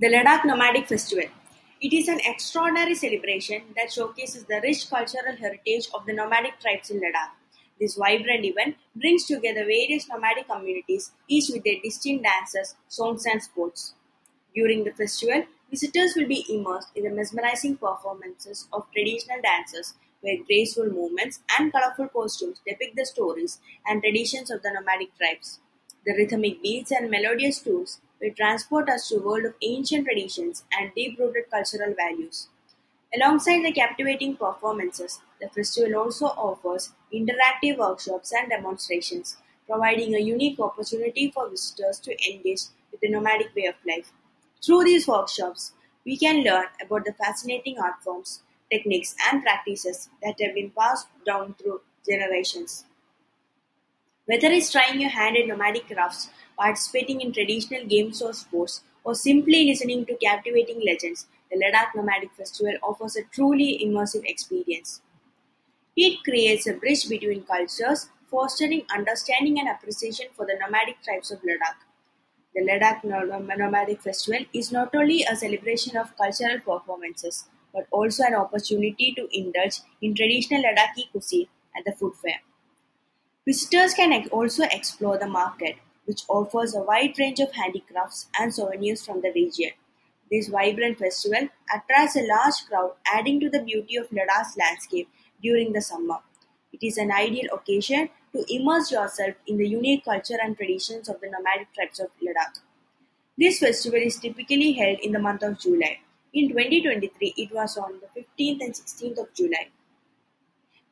The Ladakh Nomadic Festival. It is an extraordinary celebration that showcases the rich cultural heritage of the nomadic tribes in Ladakh. This vibrant event brings together various nomadic communities, each with their distinct dances, songs, and sports. During the festival, visitors will be immersed in the mesmerizing performances of traditional dances, where graceful movements and colorful costumes depict the stories and traditions of the nomadic tribes. The rhythmic beats and melodious tunes will transport us to a world of ancient traditions and deep-rooted cultural values. Alongside the captivating performances, the festival also offers interactive workshops and demonstrations, providing a unique opportunity for visitors to engage with the nomadic way of life. Through these workshops, we can learn about the fascinating art forms, techniques, and practices that have been passed down through generations. Whether it's trying your hand at nomadic crafts, participating in traditional games or sports, or simply listening to captivating legends, the Ladakh Nomadic Festival offers a truly immersive experience. It creates a bridge between cultures, fostering understanding and appreciation for the nomadic tribes of Ladakh. The Ladakh Nomadic Festival is not only a celebration of cultural performances, but also an opportunity to indulge in traditional Ladakhi cuisine at the food fair. Visitors can also explore the market, which offers a wide range of handicrafts and souvenirs from the region. This vibrant festival attracts a large crowd, adding to the beauty of Ladakh's landscape during the summer. It is an ideal occasion to immerse yourself in the unique culture and traditions of the nomadic tribes of Ladakh. This festival is typically held in the month of July. In 2023, it was on the 15th and 16th of July.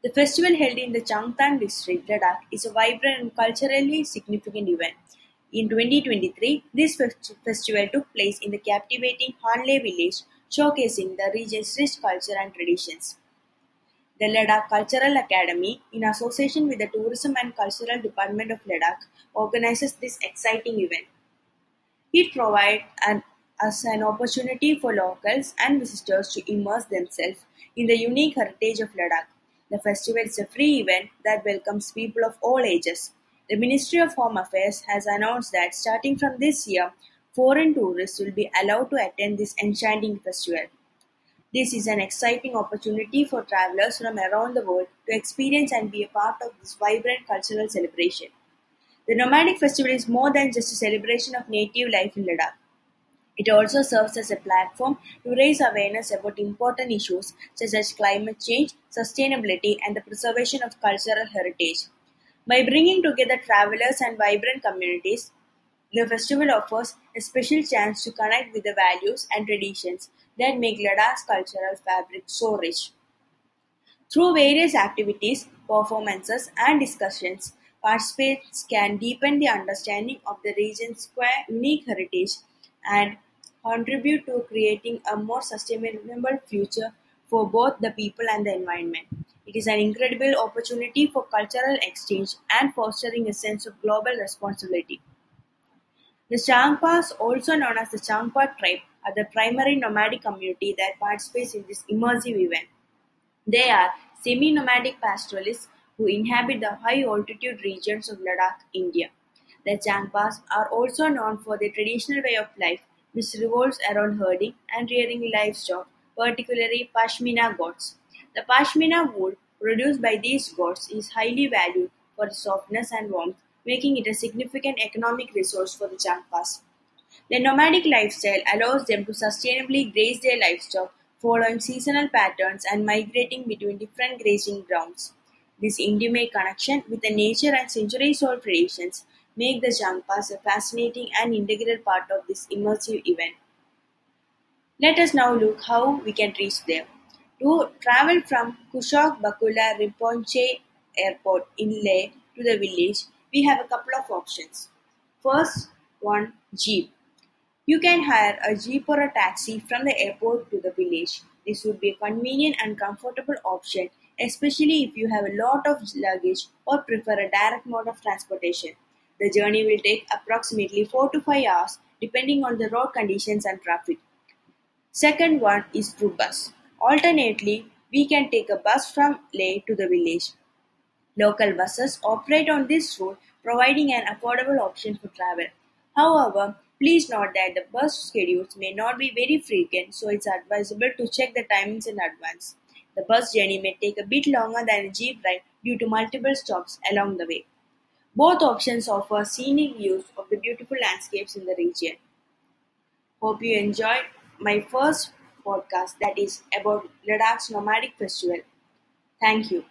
The festival held in the Changthang district, Ladakh, is a vibrant and culturally significant event. In 2023, this festival took place in the captivating Hanle village, showcasing the region's rich culture and traditions. The Ladakh Cultural Academy, in association with the Tourism and Cultural Department of Ladakh, organizes this exciting event. It provides an, an opportunity for locals and visitors to immerse themselves in the unique heritage of Ladakh. The festival is a free event that welcomes people of all ages. The Ministry of Home Affairs has announced that starting from this year, foreign tourists will be allowed to attend this enchanting festival. This is an exciting opportunity for travelers from around the world to experience and be a part of this vibrant cultural celebration. The Nomadic Festival is more than just a celebration of native life in Ladakh. It also serves as a platform to raise awareness about important issues such as climate change, sustainability, and the preservation of cultural heritage. By bringing together travelers and vibrant communities, the festival offers a special chance to connect with the values and traditions that make Ladakh's cultural fabric so rich. Through various activities, performances, and discussions, participants can deepen the understanding of the region's unique heritage and contribute to creating a more sustainable future for both the people and the environment. It is an incredible opportunity for cultural exchange and fostering a sense of global responsibility. The Changpas, also known as the Changpa tribe, are the primary nomadic community that participates in this immersive event. They are semi-nomadic pastoralists who inhabit the high-altitude regions of Ladakh, India. The Changpas are also known for their traditional way of life which revolves around herding and rearing livestock, particularly pashmina goats. The pashmina wool produced by these goats is highly valued for its softness and warmth, making it a significant economic resource for the Changpas. Their nomadic lifestyle allows them to sustainably graze their livestock, following seasonal patterns and migrating between different grazing grounds. This intimate connection with the nature and centuries-old traditions make the Changpas a fascinating and integral part of this immersive event. Let us now look how we can reach there. To travel from Kushok Bakula Rinpoche Airport in Leh to the village, we have a couple of options. First one, Jeep. You can hire a Jeep or a taxi from the airport to the village. This would be a convenient and comfortable option, especially if you have a lot of luggage or prefer a direct mode of transportation. The journey will take approximately 4 to 5 hours depending on the road conditions and traffic. Second one is through bus. Alternately, we can take a bus from Leh to the village. Local buses operate on this route providing an affordable option for travel. However, Please note that the bus schedules may not be very frequent, so it's advisable to check the timings in advance. The bus journey may take a bit longer than a jeep ride due to multiple stops along the way. Both options offer scenic views of the beautiful landscapes in the region. Hope you enjoyed my first podcast that is about Ladakh's nomadic festival. Thank you.